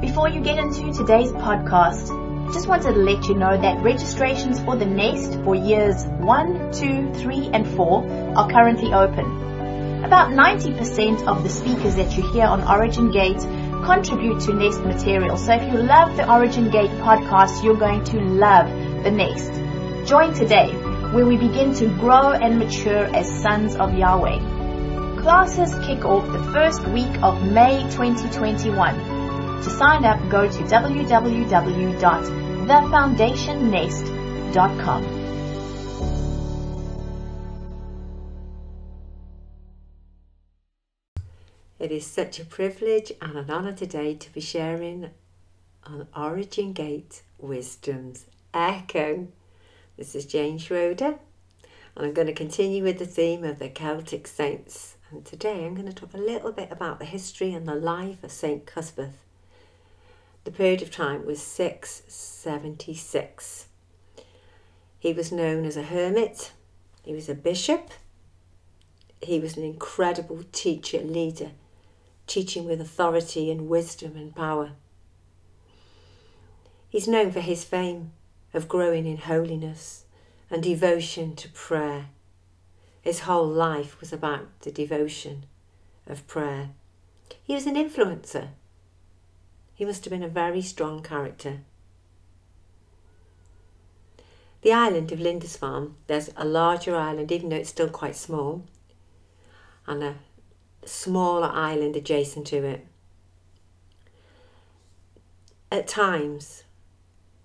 Before you get into today's podcast, I just wanted to let you know that registrations for the Nest for years 1, 2, 3, and 4 are currently open. About 90% of the speakers that you hear on Origin Gate contribute to Nest material. So if you love the Origin Gate podcast, you're going to love the Nest. Join today where we begin to grow and mature as sons of Yahweh. Classes kick off the first week of May 2021. To sign up, go to www.thefoundationnest.com. It is such a privilege and an honour today to be sharing on Origin Gate Wisdom's Echo. This is Jane Schroeder, and I'm going to continue with the theme of the Celtic saints. And today I'm going to talk a little bit about the history and the life of Saint Cuthbert. The period of time was 676. He was known as a hermit, he was a bishop, he was an incredible teacher, leader, teaching with authority and wisdom and power. He's known for his fame of growing in holiness and devotion to prayer. His whole life was about the devotion of prayer. He was an influencer he must have been a very strong character. The island of Lindisfarne, there's a larger island, even though it's still quite small, and a smaller island adjacent to it. At times,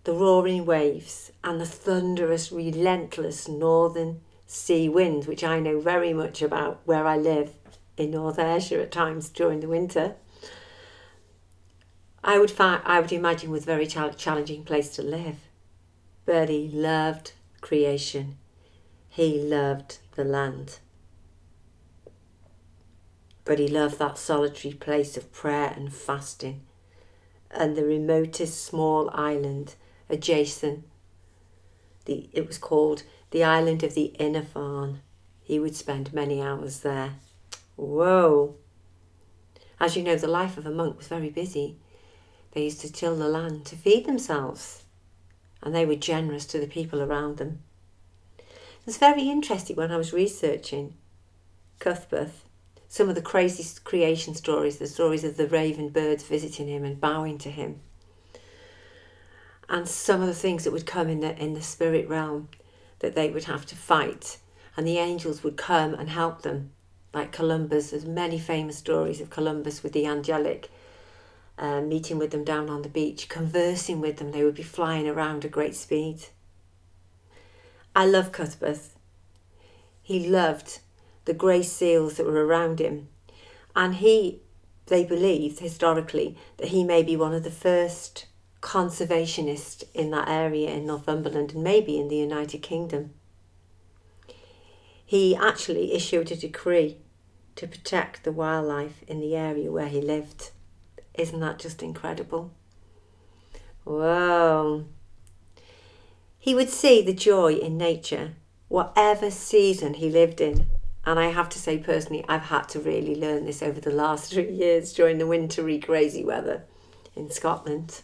the roaring waves and the thunderous, relentless northern sea winds, which I know very much about where I live in North Ayrshire at times during the winter, I would find, I would imagine was a very challenging place to live. But he loved creation. He loved the land. But he loved that solitary place of prayer and fasting and the remotest small island adjacent. The, it was called the island of the Inner Farne. He would spend many hours there. Whoa! As you know, the life of a monk was very busy. They used to till the land to feed themselves, and they were generous to the people around them. It was very interesting when I was researching Cuthbert, some of the crazy creation stories, the stories of the raven birds visiting him and bowing to him, and some of the things that would come in the in the spirit realm that they would have to fight, and the angels would come and help them, like Columba. There's many famous stories of Columba with the angelic uh, meeting with them down on the beach, conversing with them. They would be flying around at great speed. I love Cuthbert. He loved the grey seals that were around him. And he, they believed historically, that he may be one of the first conservationists in that area in Northumberland and maybe in the United Kingdom. He actually issued a decree to protect the wildlife in the area where he lived. Isn't that just incredible? Whoa. He would see the joy in nature, whatever season he lived in. And I have to say, personally, I've had to really learn this over the last three years during the wintry, crazy weather in Scotland.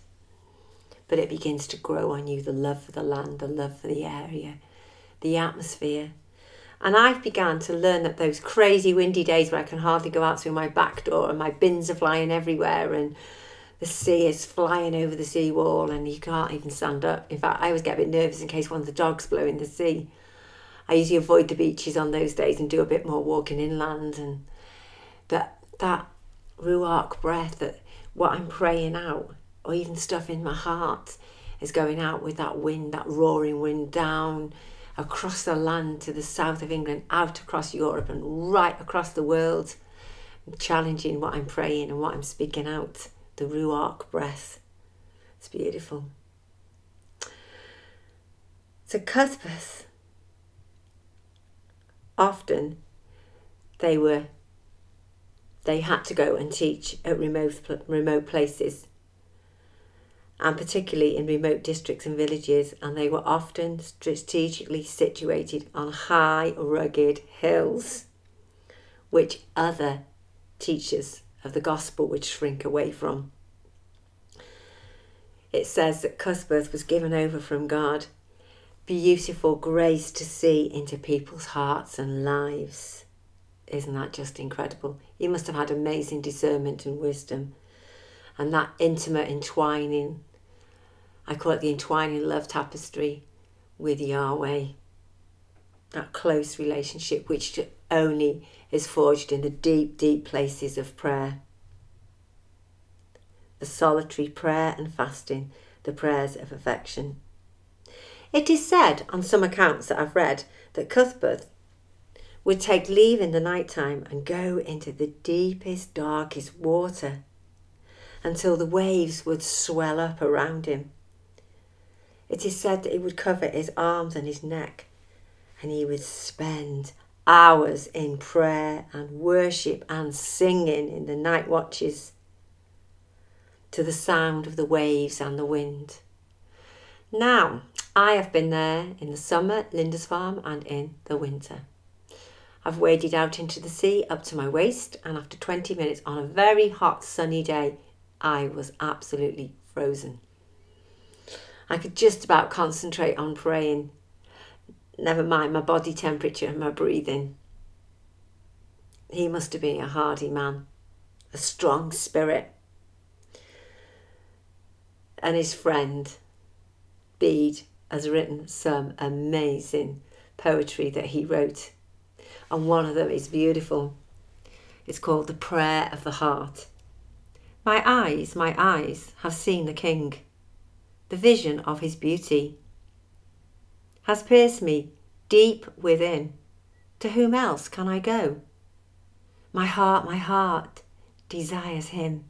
But it begins to grow on you the love for the land, the love for the area, the atmosphere, and I've begun to learn that those crazy windy days where I can hardly go out through my back door and my bins are flying everywhere and the sea is flying over the seawall and you can't even stand up. In fact, I always get a bit nervous in case one of the dogs blow in the sea. I usually avoid the beaches on those days and do a bit more walking inland and but that ruach breath that what I'm praying out or even stuff in my heart is going out with that wind, that roaring wind down across the land to the south of England, out across Europe, and right across the world, challenging what I'm praying and what I'm speaking out, the Ruach breath. It's beautiful. So, Cuthbert, often they were they had to go and teach at remote remote places and particularly in remote districts and villages, and they were often strategically situated on high, rugged hills, which other teachers of the gospel would shrink away from. it says that Cuthbert was given over from God. Beautiful grace to see into people's hearts and lives. Isn't that just incredible? He must have had amazing discernment and wisdom. And that intimate entwining, I call it the entwining love tapestry with Yahweh. That close relationship which only is forged in the deep, deep places of prayer. The solitary prayer and fasting, the prayers of affection. It is said on some accounts that I've read that Cuthbert would take leave in the night time and go into the deepest, darkest water until the waves would swell up around him. It is said that he would cover his arms and his neck and he would spend hours in prayer and worship and singing in the night watches to the sound of the waves and the wind. Now, I have been there in the summer, Lindisfarne, and in the winter. I've waded out into the sea up to my waist, and after 20 minutes on a very hot sunny day, I was absolutely frozen. I could just about concentrate on praying, never mind my body temperature and my breathing. He must have been a hardy man, a strong spirit. And his friend, Bede, has written some amazing poetry that he wrote and one of them is beautiful. It's called The Prayer of the Heart. My eyes, my eyes have seen the King. The vision of his beauty has pierced me deep within. To whom else can I go? My heart, my heart desires him.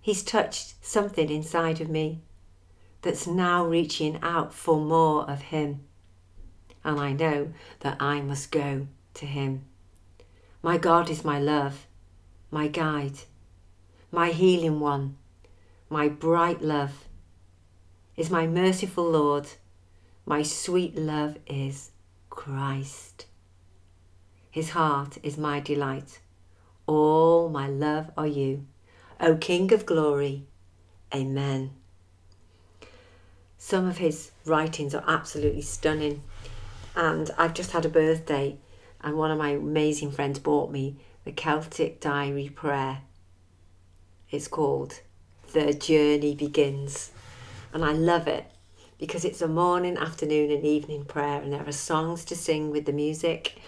He's touched something inside of me that's now reaching out for more of him and I know that I must go to Him. My God is my love, my guide, my healing one, my bright love, is my merciful Lord. My sweet love is Christ. His heart is my delight. All my love are you, O King of glory. Amen. Some of his writings are absolutely stunning. And I've just had a birthday, and one of my amazing friends bought me the Celtic Diary Prayer. It's called The Journey Begins. And I love it because it's a morning, afternoon, and evening prayer, and there are songs to sing with the music,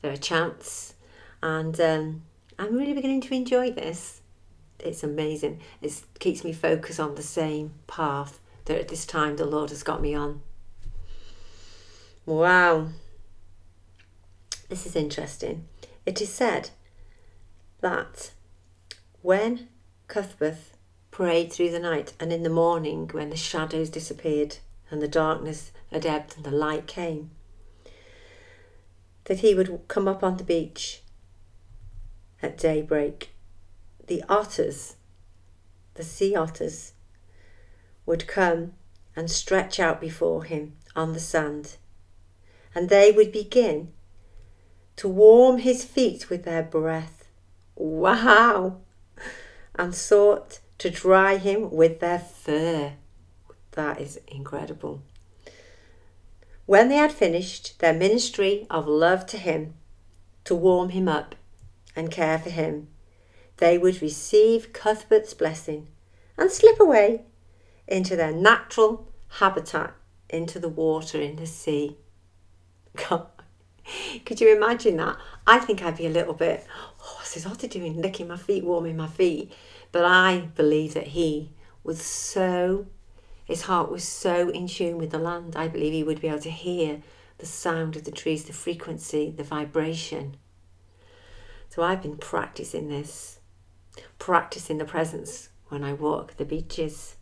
there are chants, and um, I'm really beginning to enjoy this. It's amazing. It keeps me focused on the same path that at this time the Lord has got me on. Wow. This is interesting. It is said that when Cuthbert prayed through the night and in the morning when the shadows disappeared and the darkness had ebbed and the light came, that he would come up on the beach at daybreak. The otters, the sea otters, would come and stretch out before him on the sand and they would begin to warm his feet with their breath. Wow! And sought to dry him with their fur. That is incredible. When they had finished their ministry of love to him, to warm him up and care for him, they would receive Cuthbert's blessing and slip away into their natural habitat, into the water in the sea. God. Could you imagine that? I think I'd be a little bit, oh, this otter doing? Licking my feet, warming my feet. But I believe that he was so, his heart was so in tune with the land. I believe he would be able to hear the sound of the trees, the frequency, the vibration. So I've been practicing this, practicing the presence when I walk the beaches.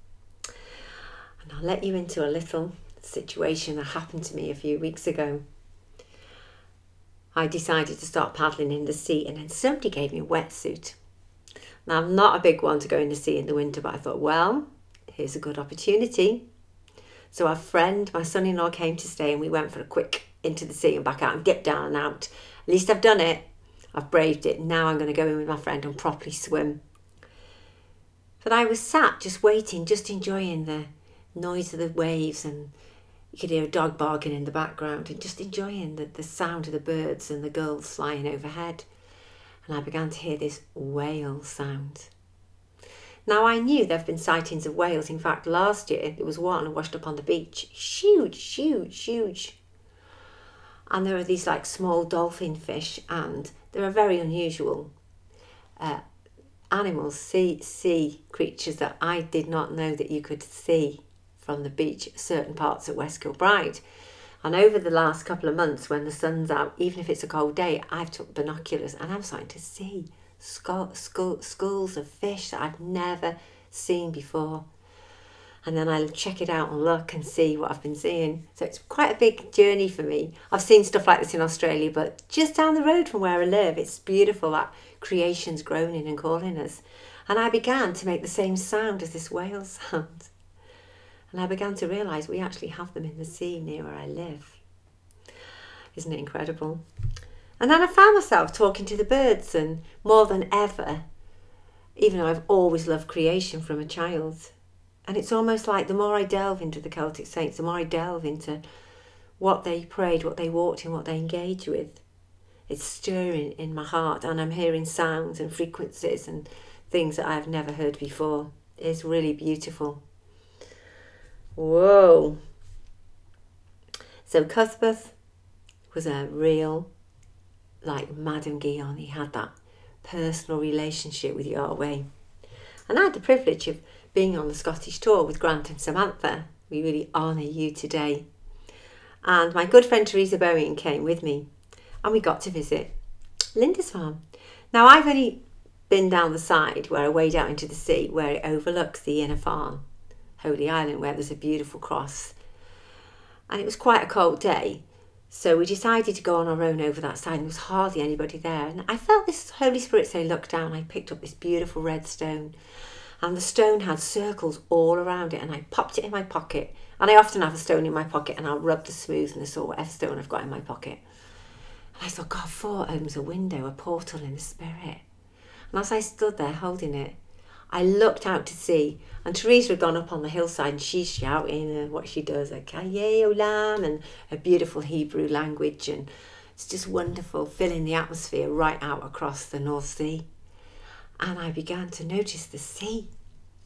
And I'll let you into a little situation that happened to me a few weeks ago. I decided to start paddling in the sea, and then somebody gave me a wetsuit. Now, I'm not a big one to go in the sea in the winter, but I thought, well, here's a good opportunity. So, our friend, my son in law, came to stay, and we went for a quick into the sea and back out and get down and out. At least I've done it. I've braved it. Now I'm going to go in with my friend and properly swim. But I was sat just waiting, just enjoying the noise of the waves and you could hear a dog barking in the background and just enjoying the, the sound of the birds and the gulls flying overhead. And I began to hear this whale sound. Now I knew there have been sightings of whales. In fact, last year there was one washed up on the beach. Huge, huge, huge. And there are these like small dolphin fish, and they are very unusual uh, animals, sea sea creatures that I did not know that you could see from the beach certain parts of West Kilbride. And over the last couple of months, when the sun's out, even if it's a cold day, I've took binoculars and I'm starting to see school, school, schools of fish that I've never seen before. And then I'll check it out and look and see what I've been seeing. So it's quite a big journey for me. I've seen stuff like this in Australia, but just down the road from where I live, it's beautiful that creation's groaning and calling us. And I began to make the same sound as this whale sound. And I began to realise we actually have them in the sea near where I live. Isn't it incredible? And then I found myself talking to the birds, and more than ever, even though I've always loved creation from a child. And it's almost like the more I delve into the Celtic saints, the more I delve into what they prayed, what they walked in, what they engaged with. It's stirring in my heart, and I'm hearing sounds and frequencies and things that I've never heard before. It's really beautiful. Whoa. So Cuthbert was a real like Madame Guyon, he had that personal relationship with Yahweh. And I had the privilege of being on the Scottish tour with Grant and Samantha. We really honour you today. And my good friend Teresa Bowen came with me and we got to visit Lindisfarne. Now, I've only been down the side where I wade out into the sea where it overlooks the Inner Farne, Holy Island, where there's a beautiful cross. And it was quite a cold day, so we decided to go on our own over that side, there was hardly anybody there. And I felt this Holy Spirit say, Look down. I picked up this beautiful red stone, and the stone had circles all around it, and I popped it in my pocket. And I often have a stone in my pocket, and I'll rub the smoothness or whatever stone I've got in my pocket. And I thought, God, four opens a window, a portal in the spirit. And as I stood there holding it, I looked out to sea, and Teresa had gone up on the hillside and she's shouting uh, what she does, like Kaye Olam, and a beautiful Hebrew language. And it's just wonderful, filling the atmosphere right out across the North Sea. And I began to notice the sea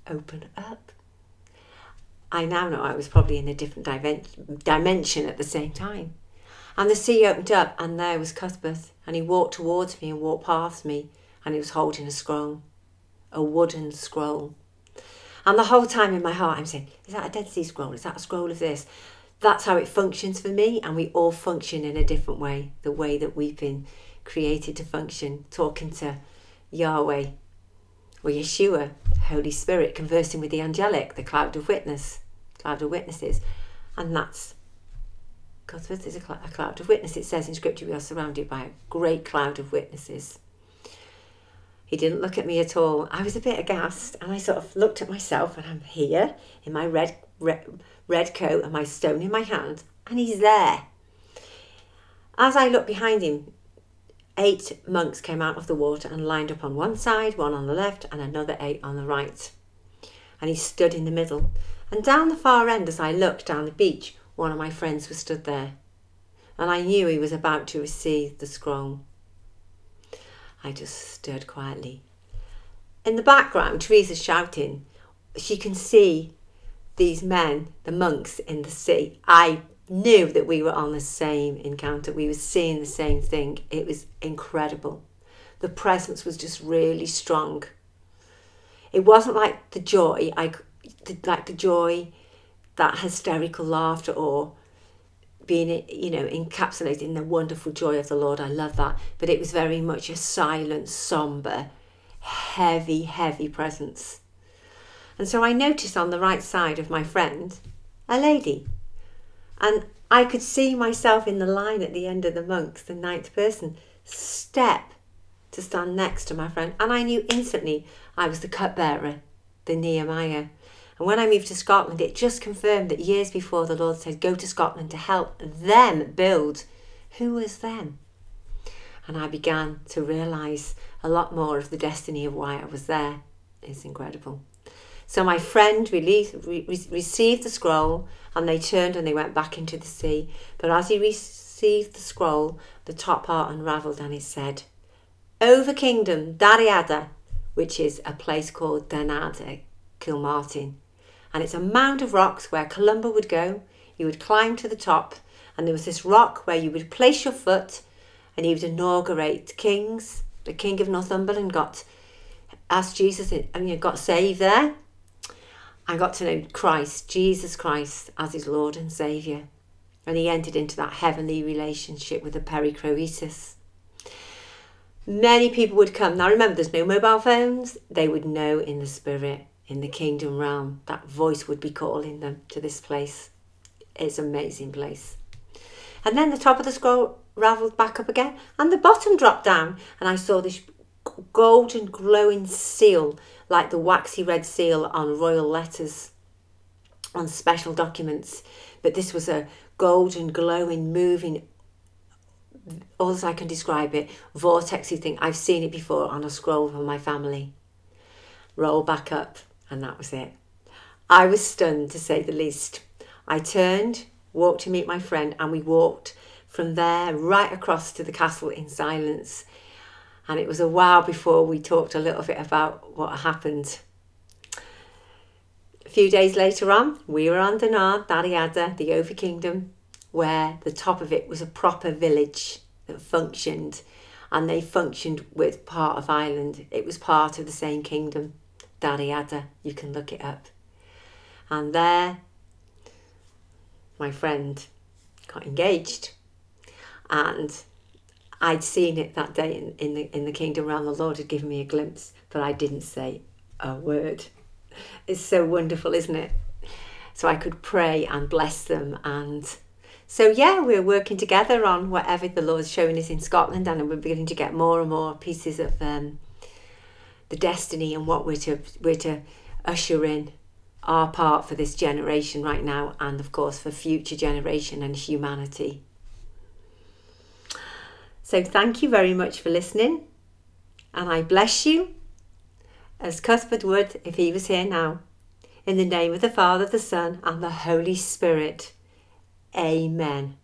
open up. I now know I was probably in a different dimension at the same time. And the sea opened up, and there was Cuthbert, and he walked towards me and walked past me, and he was holding a scroll a wooden scroll. And the whole time in my heart, I'm saying, is that a Dead Sea scroll? Is that a scroll of this? That's how it functions for me, and we all function in a different way, the way that we've been created to function, talking to Yahweh or Yeshua, Holy Spirit, conversing with the angelic, the cloud of witness, cloud of witnesses. And that's God's word is a, cl- a cloud of witness. It says in Scripture we are surrounded by a great cloud of witnesses. He didn't look at me at all. I was a bit aghast and I sort of looked at myself and I'm here in my red, red, red coat and my stone in my hand and he's there. As I looked behind him, eight monks came out of the water and lined up on one side, one on the left, and another eight on the right. And he stood in the middle. And down the far end, as I looked down the beach, one of my friends was stood there. And I knew he was about to receive the scroll. I just stood quietly. In the background, Teresa's shouting. She can see these men, the monks in the sea. I knew that we were on the same encounter. We were seeing the same thing. It was incredible. The presence was just really strong. It wasn't like the joy, I, like the joy, that hysterical laughter or being you know encapsulated in the wonderful joy of the lord. I love that. But it was very much a silent somber heavy heavy presence. And so i noticed on the right side of my friend a lady. And i could see myself in the line at the end of the monks the ninth person step to stand next to my friend. And i knew instantly i was the cupbearer the nehemiah and when I moved to Scotland, it just confirmed that years before the Lord said, Go to Scotland to help them build. Who was them? And I began to realise a lot more of the destiny of why I was there. It's incredible. So my friend released, re- received the scroll and they turned and they went back into the sea. But as he received the scroll, the top part unravelled and it said, Over Kingdom, Dalriada, which is a place called Dunadd, Kilmartin. And it's a mound of rocks where Columba would go. You would climb to the top, and there was this rock where you would place your foot and he would inaugurate kings. The King of Northumberland got asked Jesus and you got saved there. I got to know Christ, Jesus Christ, as his Lord and Saviour. And he entered into that heavenly relationship with the perichoresis. Many people would come. Now remember, there's no mobile phones. They would know in the spirit, in the kingdom realm, that voice would be calling them to this place. It's an amazing place. And then the top of the scroll ravelled back up again, and the bottom dropped down, and I saw this golden glowing seal, like the waxy red seal on royal letters, on special documents. But this was a golden, glowing, moving, all as I can describe it, vortexy thing. I've seen it before on a scroll from my family. Roll back up, and that was it. I was stunned to say the least. I turned, walked to meet my friend, and we walked from there right across to the castle in silence. And it was a while before we talked a little bit about what happened. A few days later on, we were on Dunadd, Dalriada, the Over Kingdom, where the top of it was a proper village that functioned. And they functioned with part of Ireland. It was part of the same kingdom, Dalriada. You can look it up. And there, my friend got engaged. And I'd seen it that day in, in the in the kingdom realm. The Lord had given me a glimpse, but I didn't say a word. It's so wonderful, isn't it? So I could pray and bless them and so yeah, we're working together on whatever the Lord's showing us in Scotland, and we're beginning to get more and more pieces of um, the destiny and what we're to we're to usher in our part for this generation right now, and of course for future generation and humanity. So thank you very much for listening, and I bless you as Cuthbert would if he was here now. In the name of the Father, the Son, and the Holy Spirit. Amen.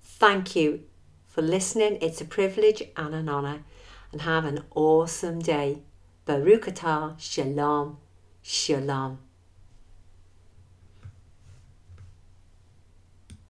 Thank you for listening. It's a privilege and an honour. And have an awesome day. Baruch atah. Shalom. Shalom.